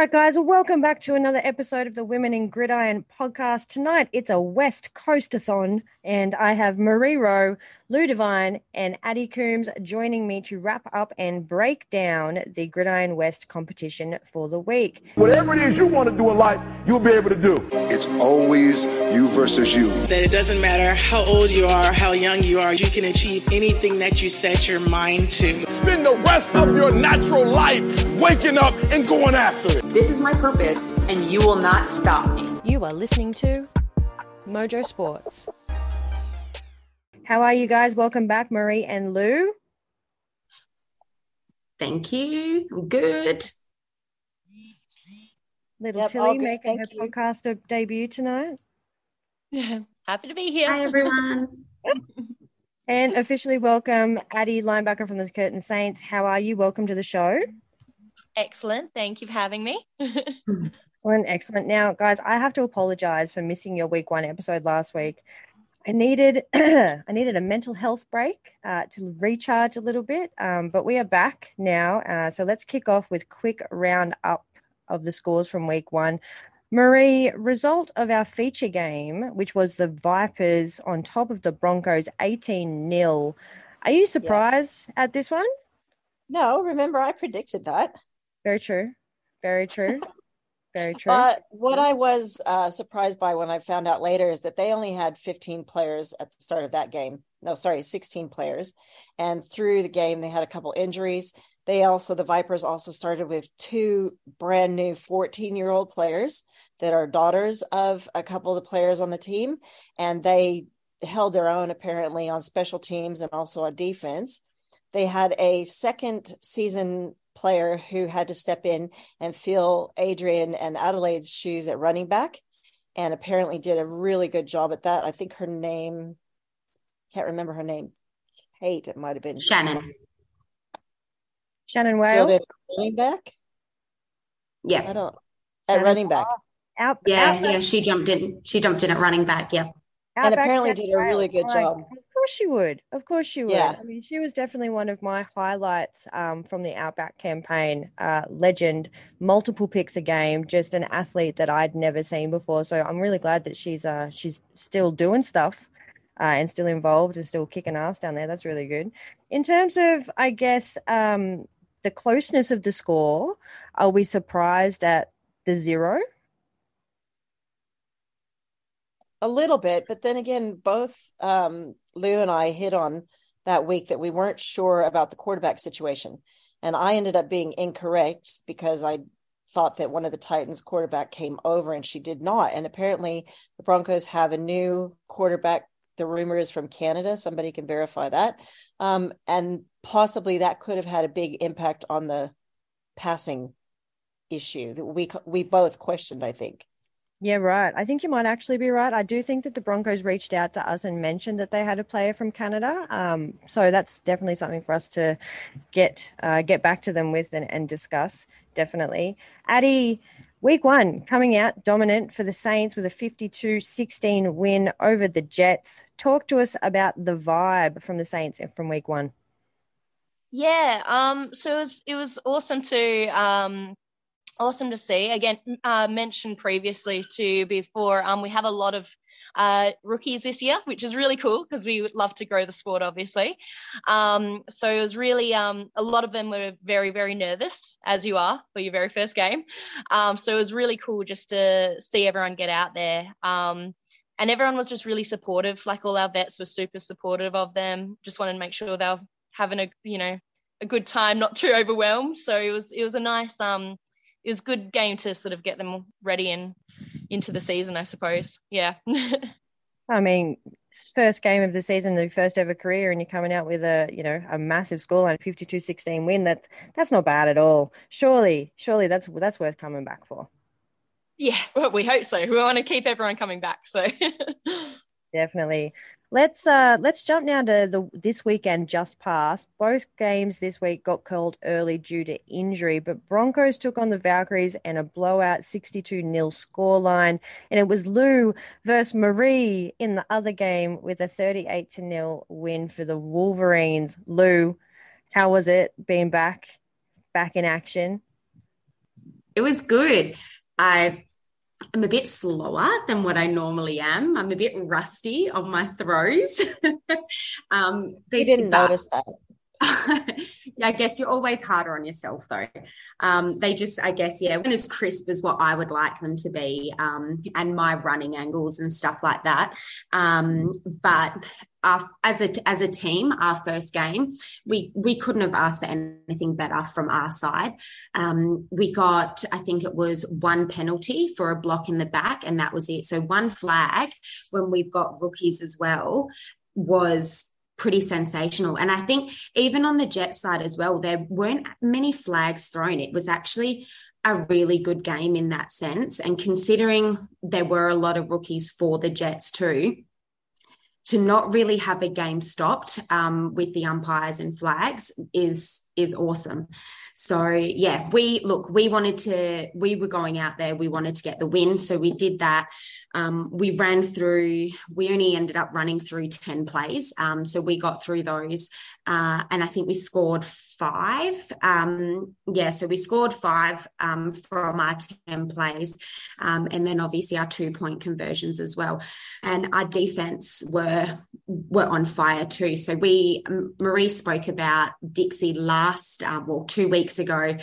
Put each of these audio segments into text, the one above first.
right, guys, welcome back to another episode of the Women in Gridiron podcast. Tonight, it's a West Coastathon, and I have Marie Rowe, Lou Devine, and Ady Coombes joining me to wrap up and break down the Gridiron West competition for the week. Whatever it is you want to do in life, you'll be able to do. It's always you versus you. That it doesn't matter how old you are, how young you are, you can achieve anything that you set your mind to. Spend the rest of your natural life waking up and going after it. This is my purpose, and you will not stop me. You are listening to Mojo Sports. How are you guys? Welcome back, Marie and Lou. Thank you. Good. Little Yep, Tilly making her you. podcast debut tonight. Happy to be here. Hi, everyone. And officially welcome Ady, linebacker from the Curtin Saints. How are you? Welcome to the show. Excellent. Thank you for having me. Excellent, excellent. Now, guys, I have to apologize for missing your week one episode last week. I needed I needed a mental health break uh, to recharge a little bit, um, but we are back now. Uh, so let's kick off with quick round up of the scores from week one. Marie, result of our feature game, which was the Vipers on top of the Broncos, eighteen 0 Are you surprised at this one? No, remember I predicted that. Very true. Very true. Very true. But what I was uh, surprised by when I found out later is that they only had 15 players at the start of that game. No, sorry, 16 players. And through the game, they had a couple injuries. They also, the Vipers also started with two brand new 14 year old players that are daughters of a couple of the players on the team. And they held their own apparently on special teams and also on defense. They had a second season player who had to step in and fill Adrian and Adelaide's shoes at running back and apparently did a really good job at that. I think her name can't remember her name. Kate, it might have been Shannon. Shannon filled Wales. at running back. I Yeah. don't at Shannon running back. Out, Yeah, Outback- yeah. She jumped in. She jumped in at running back. Yeah. And Outback apparently Shannon did a really good Like, job. Course she would. Of course she would. Yeah. I mean, she was definitely one of my highlights um, from the Outback campaign. Uh, legend, multiple picks a game, just an athlete that I'd never seen before. So I'm really glad that she's uh, she's still doing stuff. Uh, and still involved and still kicking ass down there. That's really good. In terms of, I guess, um, the closeness of the score, are we surprised at the zero? A little bit, but then again, both um, Lou and I hit on that week that we weren't sure about the quarterback situation. And I ended up being incorrect because I thought that one of the Titans quarterback came over and she did not. And apparently the Broncos have a new quarterback. The rumor is from Canada. Somebody can verify that. Um, and possibly that could have had a big impact on the passing issue that we we both questioned, I think. Yeah, right. I think you might actually be right. I do think that the Broncos reached out to us and mentioned that they had a player from Canada. Um, so that's definitely something for us to get uh, get back to them with and, and discuss. Definitely. Ady, week one coming out dominant for the Saints with a 52 16 win over the Jets. Talk to us about the vibe from the Saints from week one. Yeah. Um. So it was it was awesome to um awesome to see. Again, uh, mentioned previously to before. Um, we have a lot of uh, rookies this year, which is really cool because we would love to grow the sport, obviously. Um, so it was really um, a lot of them were very very nervous, as you are for your very first game. Um, so it was really cool just to see everyone get out there. Um, and everyone was just really supportive. Like all our vets were super supportive of them. Just wanted to make sure they were having a you know a good time, not too overwhelmed. So it was it was a nice um it was a good game to sort of get them ready and into the season, I suppose. Yeah. I mean, first game of the season, the first ever career, and you're coming out with a you know a massive scoreline, 52-16 win. That that's not bad at all. Surely, surely that's that's worth coming back for. yeah, well, we hope so. We want to keep everyone coming back. So Definitely. Let's uh let's jump now to the this weekend just passed. Both games this week got called early due to injury, but Broncos took on the Valkyries and a blowout 62 0 scoreline. And it was Lou versus Marie in the other game with a 38 0 win for the Wolverines. Lou, how was it being back back in action? it was good. I I'm a bit slower than what I normally am. I'm a bit rusty on my throws. um, you didn't notice that. yeah, I guess you're always harder on yourself though. Um, they just, I guess, yeah, when as crisp as what I would like them to be, um, and my running angles and stuff like that. Um, but our, as a as a team, our first game, we we couldn't have asked for anything better from our side. Um, we got, I think it was one penalty for a block in the back, and that was it. So one flag when we've got rookies as well was pretty sensational. And I think even on the Jet side as well, there weren't many flags thrown. It was actually a really good game in that sense. And considering there were a lot of rookies for the Jets too, to not really have a game stopped um, with the umpires and flags is is awesome. So yeah, we look, we wanted to, we were going out there, we wanted to get the win. So we did that. Um, we ran through, we only ended up running through 10 plays. Um, so we got through those. Uh, and I think we scored five. Um, yeah, so we scored five um, from our 10 plays. Um, and then obviously our two point conversions as well. And our defense were were on fire too. So we, Marie spoke about Dixie last, uh, well, two weeks ago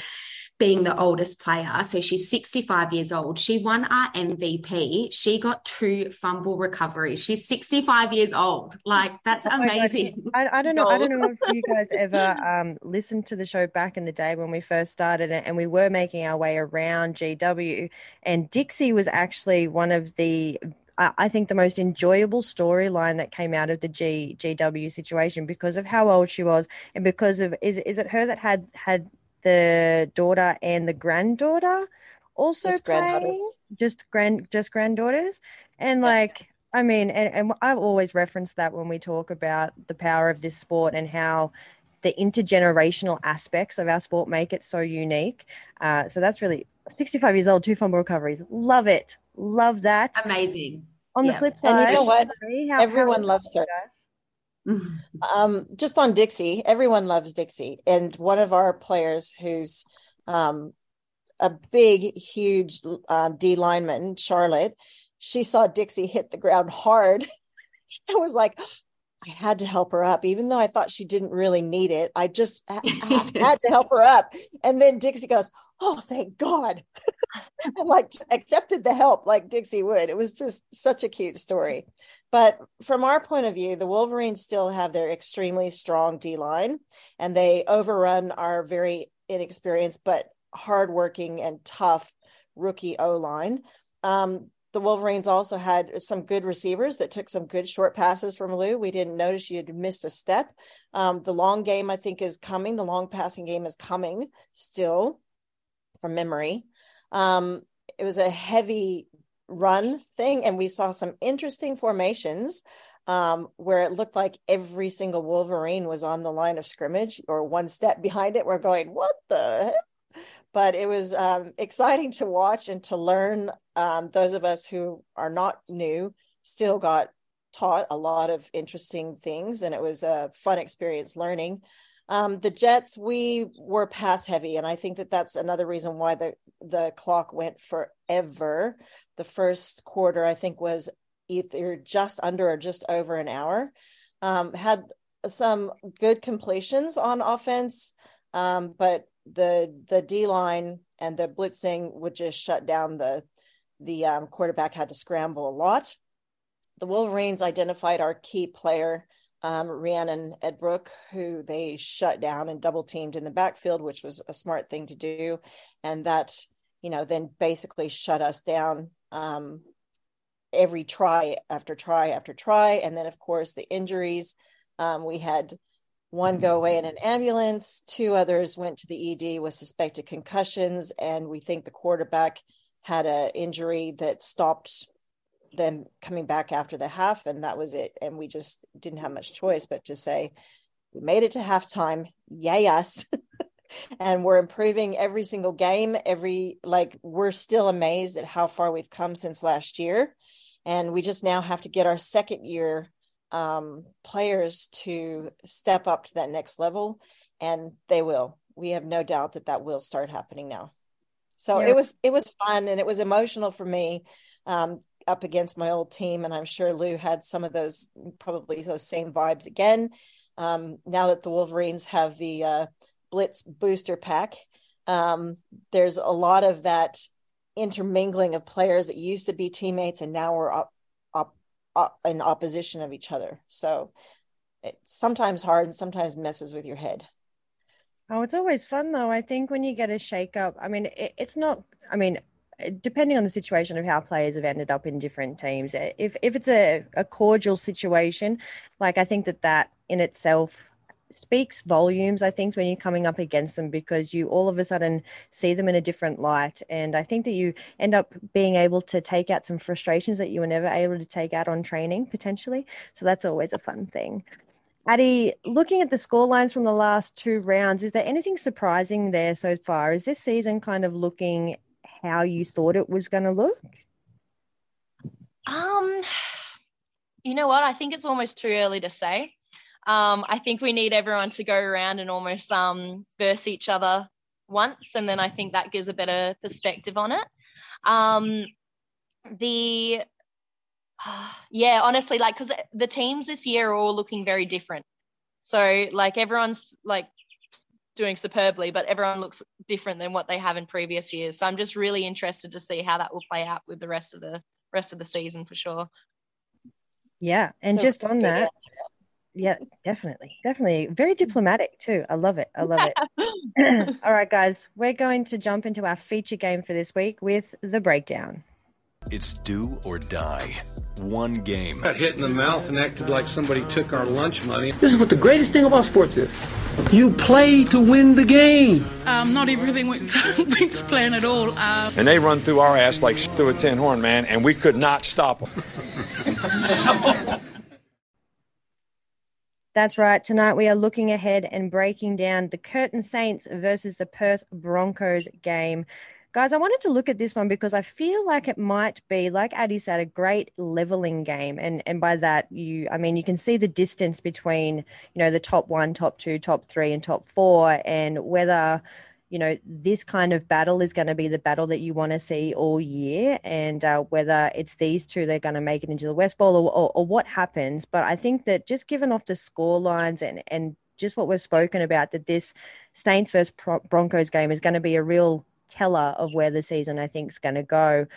being the oldest player. So she's 65 years old. She won our MVP. She got two fumble recoveries. She's 65 years old. Like that's oh amazing. I, I, don't know. I don't know if you guys ever um, listened to the show back in the day when we first started it and we were making our way around GW and Dixie was actually one of the I think the most enjoyable storyline that came out of the G GW situation because of how old she was and because of is is it her that had had the daughter and the granddaughter also just playing just grand just granddaughters and yeah. like I mean and, and I've always referenced that when we talk about the power of this sport and how the intergenerational aspects of our sport make it so unique. Uh, so that's really 65 years old, two fumble recoveries. Love it. Love that. Amazing. On yeah. the flip side, and you know what? How, Everyone how loves her. Um, just on Dixie, everyone loves Dixie. And one of our players who's um, a big, huge uh, D lineman, Charlotte, she saw Dixie hit the ground hard. I was like, I had to help her up, even though I thought she didn't really need it. I just I had to help her up. And then Dixie goes, Oh, thank God. and like accepted the help like Dixie would. It was just such a cute story. But from our point of view, the Wolverines still have their extremely strong D line and they overrun our very inexperienced but hardworking and tough rookie O line. Um, the Wolverines also had some good receivers that took some good short passes from Lou. We didn't notice you had missed a step. Um, the long game, I think, is coming. The long passing game is coming still from memory. Um, it was a heavy run thing, and we saw some interesting formations um, where it looked like every single Wolverine was on the line of scrimmage or one step behind it. We're going, what the heck? but it was um, exciting to watch and to learn. Um, those of us who are not new still got taught a lot of interesting things, and it was a fun experience learning. Um, the Jets, we were pass heavy, and I think that that's another reason why the the clock went forever. The first quarter, I think, was either just under or just over an hour. Um, had some good completions on offense, um, but the the D line and the blitzing would just shut down the the um, quarterback had to scramble a lot. The Wolverines identified our key player, um, Rhiannon Edbrook, who they shut down and double teamed in the backfield, which was a smart thing to do, and that you know then basically shut us down um, every try after try after try, and then of course the injuries. Um, we had one go away in an ambulance two others went to the ed with suspected concussions and we think the quarterback had an injury that stopped them coming back after the half and that was it. And we just didn't have much choice but to say we made it to halftime. Yay us. And we're improving every single game every like we're still amazed at how far we've come since last year. And we just now have to get our second year um, players to step up to that next level, and they will. We have no doubt that that will start happening now. So it was it was fun and it was emotional for me um, up against my old team, and I'm sure Lou had some of those probably those same vibes again. Um, now that the Wolverines have the uh, Blitz booster pack, um, there's a lot of that intermingling of players that used to be teammates and now we're up, up, up in opposition of each other. So it's sometimes hard and sometimes messes with your head. Oh, it's always fun though. I think when you get a shake up, I mean, it, it's not, I mean, depending on the situation of how players have ended up in different teams, eh, if, if it's a, a cordial situation, like I think that that in itself speaks volumes, I think, when you're coming up against them because you all of a sudden see them in a different light. And I think that you end up being able to take out some frustrations that you were never able to take out on training potentially. So that's always a fun thing. Ady, looking at the score lines from the last two rounds, is there anything surprising there so far? Is this season kind of looking how you thought it was going to look? Um, you know what? I think it's almost too early to say. Um, I think we need everyone to go around and almost um, verse each other once, and then I think that gives a better perspective on it. Um, the yeah, honestly, like because the teams this year are all looking very different. So like everyone's like doing superbly, but everyone looks different than what they have in previous years. So I'm just really interested to see how that will play out with the rest of the rest of the season for sure. Yeah, and so just on that, yeah, definitely. Definitely. Very mm-hmm. diplomatic too. I love it. I love it. All right, guys, we're going to jump into our feature game for this week with the breakdown. It's do or die. One game. Got hit in the mouth and acted like somebody took our lunch money. This is what the greatest thing about sports is. You play to win the game. Um, not everything went to, went to plan at all. Uh, and they run through our ass like through a tin horn, man, and we could not stop them. That's right. Tonight we are looking ahead and breaking down the Curtin Saints versus the Perth Broncos game. Guys, I wanted to look at this one because I feel like it might be, like Ady said, a great leveling game. And and by that you I mean you can see the distance between, you know, the top one, top two, top three, and top four, and whether you know, this kind of battle is going to be the battle that you want to see all year. And uh, whether it's these two, they're going to make it into the West Bowl or, or, or, what happens. But I think that just given off the score lines and, and just what we've spoken about, that this Saints versus Broncos game is going to be a real teller of where the season, I think, is going to go.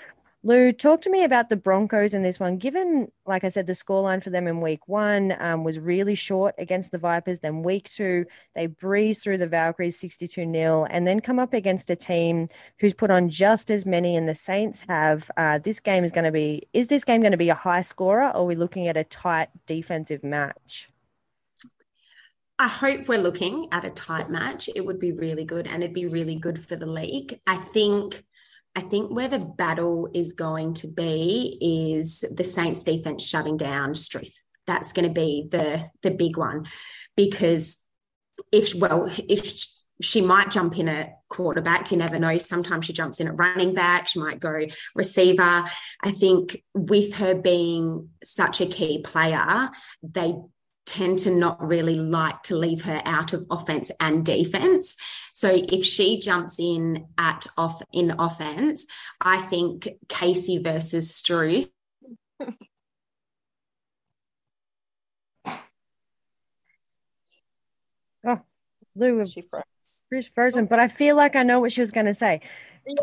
Lou, talk to me about the Broncos in this one. Given, like I said, the scoreline for them in week one um, was really short against the Vipers. Then week two, they breeze through the Valkyries 62 0 and then come up against a team who's put on just as many, and the Saints have. Uh, this game is going to be, is this game going to be a high scorer or are we looking at a tight defensive match? I hope we're looking at a tight match. It would be really good and it'd be really good for the league. I think I think where the battle is going to be is the Saints defense shutting down Struth. That's going to be the the big one because if well if she might jump in at quarterback. You never know. Sometimes she jumps in at running back. She might go receiver. I think with her being such a key player, they tend to not really like to leave her out of offense and defense. So if she jumps in at off in offense, I think Casey versus Struth. oh, Lou, she froze. frozen, but I feel like I know what she was going to say.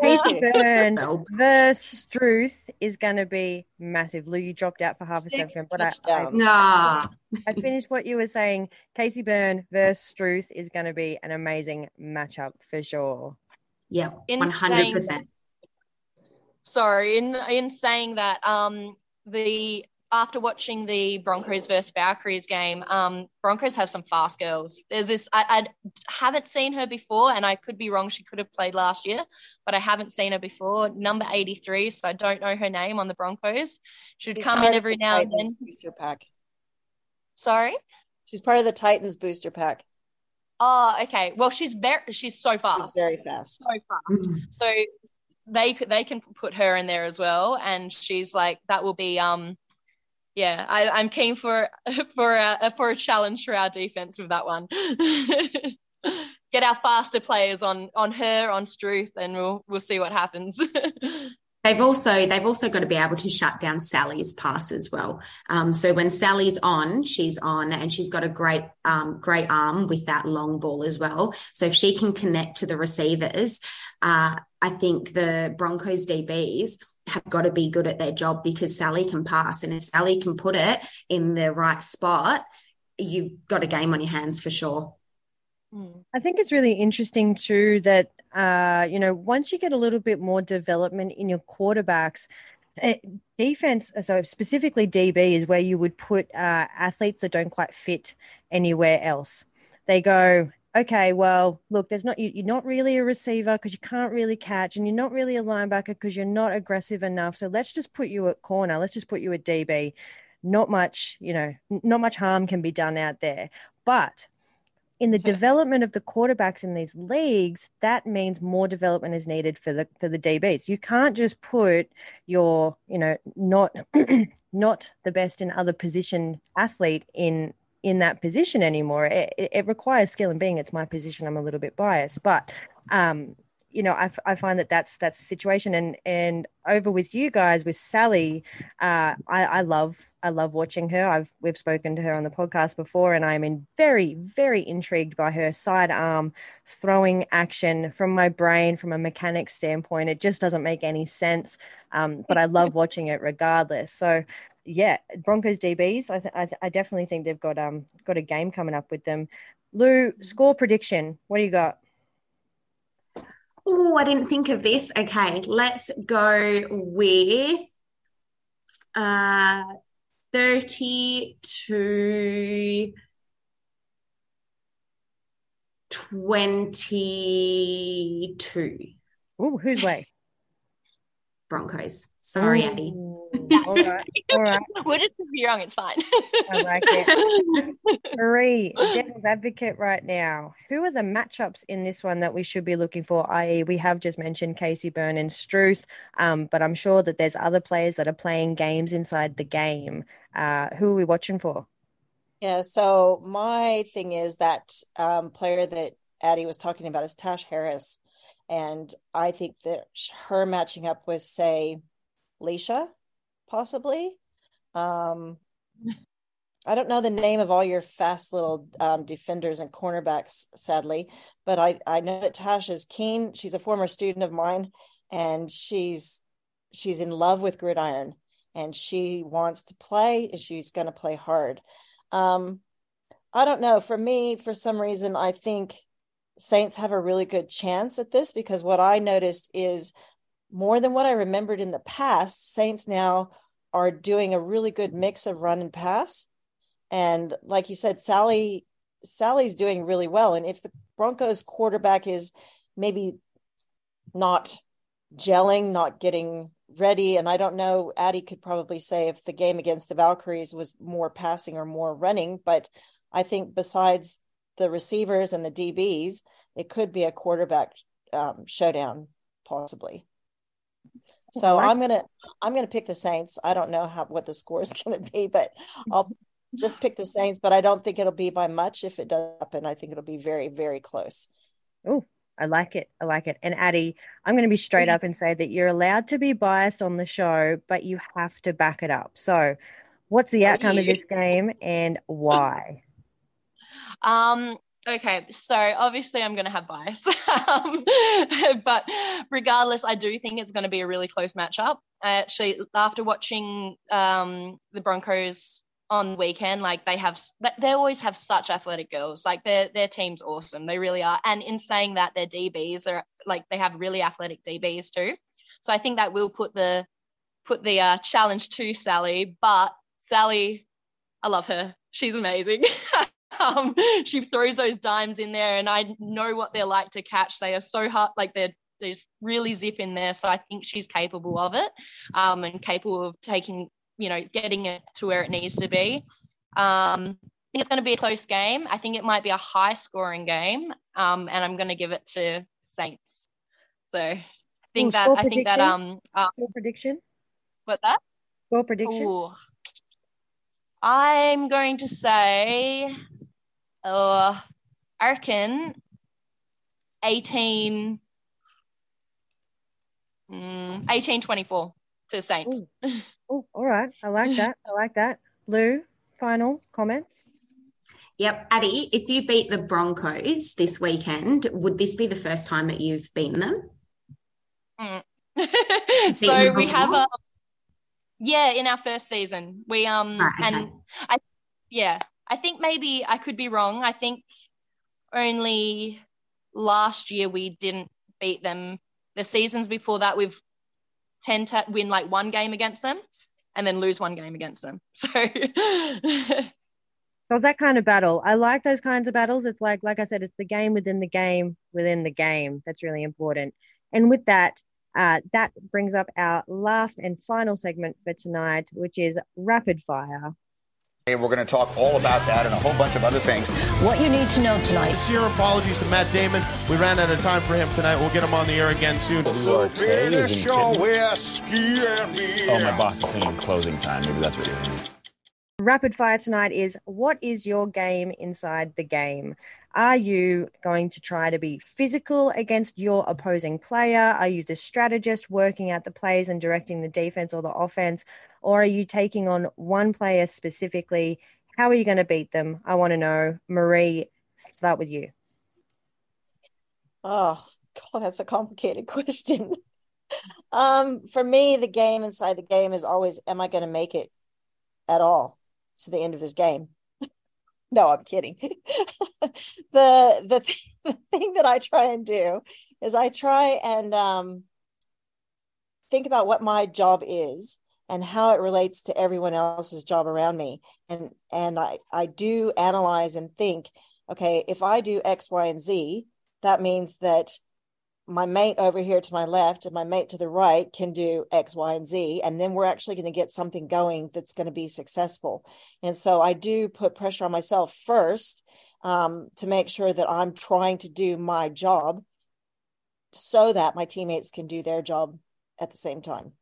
Casey Byrne versus Struth is going to be massive. Lou, you dropped out for half a Six second, but I, I, nah. I finished what you were saying. Casey Byrne versus Struth is going to be an amazing matchup for sure. Yeah, one hundred percent. Sorry, in in saying that, um, the after watching the Broncos versus Valkyries game, um, Broncos have some fast girls. There's this, I, I, haven't seen her before, and I could be wrong. She could have played last year, but I haven't seen her before. Number 83, so I don't know her name on the Broncos. She'd She's come in every now and then. Booster pack. Sorry? She's part of the Titans booster pack. Oh, okay. Well, she's very, she's so fast. She's very fast. So fast. Mm-hmm. So they they can put her in there as well, and she's like, that will be, um, yeah, I, am keen for for a for a challenge for our defense with that one. get our faster players on on her on Struth, and we'll we'll see what happens. They've also they've also got to be able to shut down Sally's pass as well. Um, so when Sally's on, she's on, and she's got a great um, great arm with that long ball as well. So if she can connect to the receivers, uh, I think the Broncos DBs have got to be good at their job because Sally can pass, and if Sally can put it in the right spot, you've got a game on your hands for sure. I think it's really interesting too that uh, you know once you get a little bit more development in your quarterbacks, eh, defense, so specifically DB is where you would put uh, athletes that don't quite fit anywhere else. They go, okay, well, look, there's not you, you're not really a receiver because you can't really catch, and you're not really a linebacker because you're not aggressive enough. So let's just put you at corner. Let's just put you at DB. Not much, you know, not much harm can be done out there, but in the development of the quarterbacks in these leagues, that means more development is needed for the for the DBs. You can't just put your, you know, not not the best in other position athlete in in that position anymore. It, it, requires skill, and being it's my position, I'm a little bit biased, but um, you know, I, I find that that's that's the situation. And and over with you guys with Sally, uh, I, I love I love watching her. I've we've spoken to her on the podcast before, and I'm in very very intrigued by her sidearm throwing action. From my brain, from a mechanic standpoint, it just doesn't make any sense. Um, but I love watching it regardless. So yeah, Broncos DBs. I, th- I, th- I definitely think they've got um got a game coming up with them. Lou, score prediction. What do you got? Oh, I didn't think of this. Okay, let's go with uh, 30 to 22. Oh, whose way? Broncos. Sorry, Ooh. Ady. All right. All right. we'll just be wrong. It's fine. I like it. Marie, devil's advocate right now. Who are the matchups in this one that we should be looking for? I.e., we have just mentioned Casey Byrne and Struth, um, but I'm sure that there's other players that are playing games inside the game. Uh, who are we watching for? Yeah, so my thing is that um, player that Ady was talking about is Tash Harris. And I think that her matching up with, say, Leisha, possibly. Um, I don't know the name of all your fast little um, defenders and cornerbacks, sadly, but I, I know that Tash is keen. She's a former student of mine, and she's she's in love with gridiron, and she wants to play, and she's going to play hard. Um, I don't know. For me, for some reason, I think Saints have a really good chance at this because what I noticed is more than what I remembered in the past, Saints now are doing a really good mix of run and pass. And like you said, Sally Sally's doing really well. And if the Broncos quarterback is maybe not gelling, not getting ready, and I don't know, Ady could probably say if the game against the Valkyries was more passing or more running, but I think besides the receivers and the DBs, it could be a quarterback um, showdown possibly. So I'm gonna I'm gonna pick the Saints. I don't know how what the score is gonna be, but I'll just pick the Saints. But I don't think it'll be by much. If it does happen, I think it'll be very very close. Oh, I like it. I like it. And Ady, I'm going to be straight up and say that you're allowed to be biased on the show, but you have to back it up. So, what's the outcome of this game and why? Um, okay, so obviously I'm going to have bias, um, but regardless, I do think it's going to be a really close matchup. I actually, after watching um, the Broncos on the weekend, like they have, they always have such athletic girls. Like their their team's awesome, they really are. And in saying that, their DBs are like they have really athletic DBs too. So I think that will put the put the uh, challenge to Sally. But Sally, I love her. She's amazing. um, she throws those dimes in there, and I know what they're like to catch. They are so hard, like they're they just really zip in there. So I think she's capable of it, um, and capable of taking, you know, getting it to where it needs to be. Um, I think it's going to be a close game. I think it might be a high scoring game, um, and I'm going to give it to Saints. So I think Ooh, that I think that um, um prediction. what's that? Score prediction. Ooh. I'm going to say, uh, I reckon 18, mm, 18 24 to Saints. Oh, all right. I like that. I like that. Lou, final comments? Yep, Ady, if you beat the Broncos this weekend, would this be the first time that you've beaten them? Mm. so we have a yeah in our first season we um Right, okay. and I yeah I think maybe I could be wrong. I think only last year we didn't beat them. The seasons before that we've tend to win like one game against them and then lose one game against them. So So that kind of battle. I like those kinds of battles. It's like, like I said, it's the game within the game within the game. That's really important. And with that, uh, that brings up our last and final segment for tonight, which is rapid fire. Hey, we're going to talk all about that and a whole bunch of other things. What you need to know tonight. Sincere apologies to Matt Damon. We ran out of time for him tonight. We'll get him on the air again soon. So Finish your whiskey whiskey Oh, my boss is singing closing time. Maybe that's what you're hearing. Rapid fire tonight is what is your game inside the game? Are you going to try to be physical against your opposing player? Are you the strategist working out the plays and directing the defense or the offense? Or are you taking on one player specifically? How are you going to beat them? I want to know. Marie, start with you. Oh, God, that's a complicated question. um, for me, the game inside the game is always, am I going to make it at all to the end of this game? no, I'm kidding. the the th- the thing that I try and do is I try and um, think about what my job is and how it relates to everyone else's job around me and and I I do analyze and think okay if I do X Y and Z that means that my mate over here to my left and my mate to the right can do X, Y, and Z. And then we're actually going to get something going that's going to be successful. And so I do put pressure on myself first um, to make sure that I'm trying to do my job so that my teammates can do their job at the same time.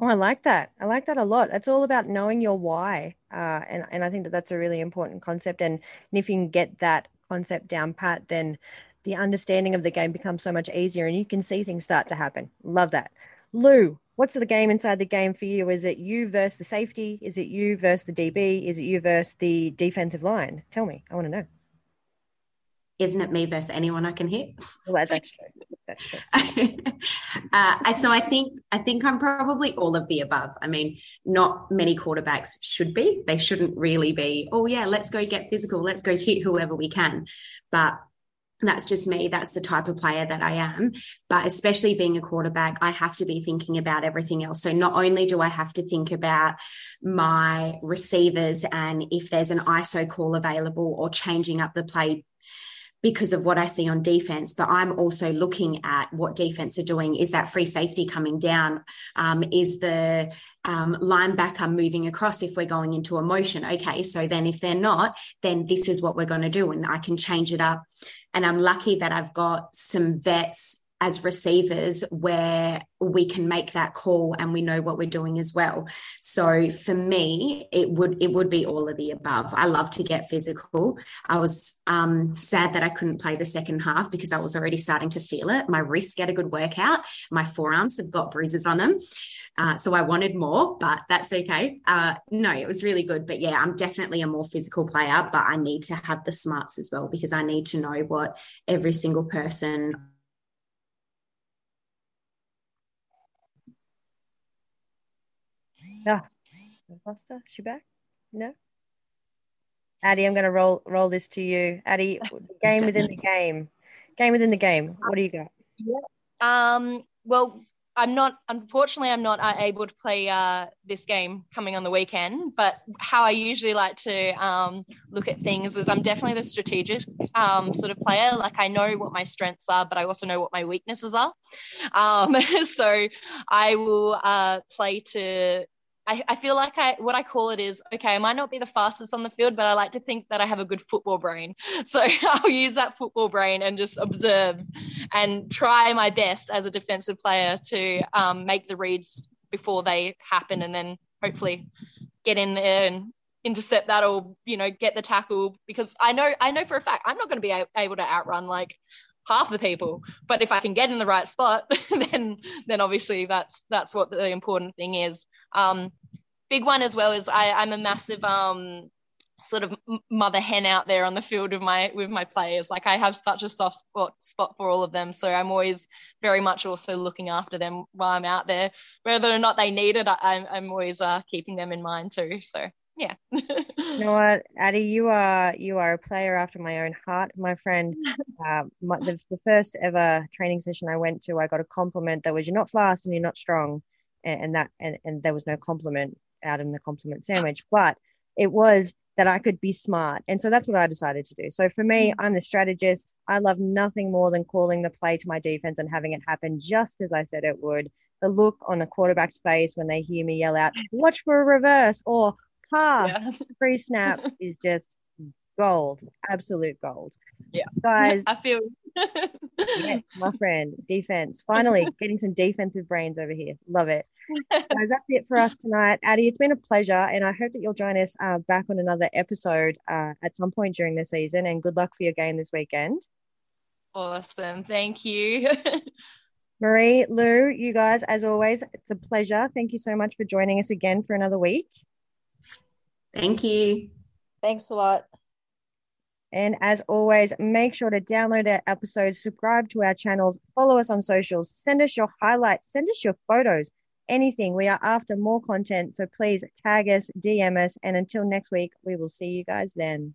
Oh, I like that. I like that a lot. That's all about knowing your why, uh, and and I think that that's a really important concept. And, and if you can get that concept down pat, then the understanding of the game becomes so much easier, and you can see things start to happen. Love that, Lou. What's the game inside the game for you? Is it you versus the safety? Is it you versus the DB? Is it you versus the defensive line? Tell me. I want to know. Isn't it me versus anyone I can hit? Well, that's true. That's true. uh, so I think I think I'm probably all of the above. I mean, not many quarterbacks should be. They shouldn't really be. Oh yeah, let's go get physical. Let's go hit whoever we can. But that's just me. That's the type of player that I am. But especially being a quarterback, I have to be thinking about everything else. So not only do I have to think about my receivers and if there's an ISO call available or changing up the play because of what I see on defense, but I'm also looking at what defense are doing. Is that free safety coming down? Um, is the um, linebacker moving across if we're going into a motion? Okay, so then if they're not, then this is what we're going to do, and I can change it up. And I'm lucky that I've got some vets as receivers where we can make that call and we know what we're doing as well. So for me, it would it would be all of the above. I love to get physical. I was um, sad that I couldn't play the second half because I was already starting to feel it. My wrists get a good workout. My forearms have got bruises on them. Uh, so I wanted more, but that's okay. Uh, no, it was really good. But yeah, I'm definitely a more physical player, but I need to have the smarts as well because I need to know what every single person Yeah. Lost her? She back? No. Ady, I'm going to roll roll this to you. Ady, game within the game. Game within the game. What do you got? Yeah. Um. Well, I'm not. Unfortunately, I'm not uh, able to play uh, this game coming on the weekend. But how I usually like to um, look at things is I'm definitely the strategic um, sort of player. Like I know what my strengths are, but I also know what my weaknesses are. Um, so I will uh, play to I, I, feel like I what I call it is okay, I might not be the fastest on the field, but I like to think that I have a good football brain. So I'll use that football brain and just observe and try my best as a defensive player to um, make the reads before they happen and then hopefully get in there and intercept that or you know get the tackle because I know I know for a fact I'm not going to be able to outrun like half the people. But if I can get in the right spot, then then obviously that's that's what the important thing is. Um, big one as well is I, I'm a massive um, sort of mother hen out there on the field with my with my players. Like I have such a soft spot spot for all of them, so I'm always very much also looking after them while I'm out there, whether or not they need it. I, I'm always uh, keeping them in mind too. So yeah. you know what, Ady, you are you are a player after my own heart, my friend. Uh, my, the, the first ever training session I went to, I got a compliment that was "You're not fast and you're not strong," and, and that and, and there was no compliment out in the compliment sandwich, but it was that I could be smart. And so that's what I decided to do. So for me, mm-hmm. I'm the strategist. I love nothing more than calling the play to my defense and having it happen just as I said it would. The look on a quarterback's face when they hear me yell out, watch for a reverse or pass, yeah. free snap is just gold, absolute gold. Yeah. Guys, I feel yes, my friend, defense. Finally, getting some defensive brains over here. Love it. Guys, that's it for us tonight. Ady, it's been a pleasure, and I hope that you'll join us uh, back on another episode uh, at some point during the season. And good luck for your game this weekend. Awesome. Thank you. Marie, Lou, you guys, as always, it's a pleasure. Thank you so much for joining us again for another week. Thank you. Thanks a lot. And as always, make sure to download our episodes, subscribe to our channels, follow us on socials, send us your highlights, send us your photos, anything. We are after more content. So please tag us, DM us. And until next week, we will see you guys then.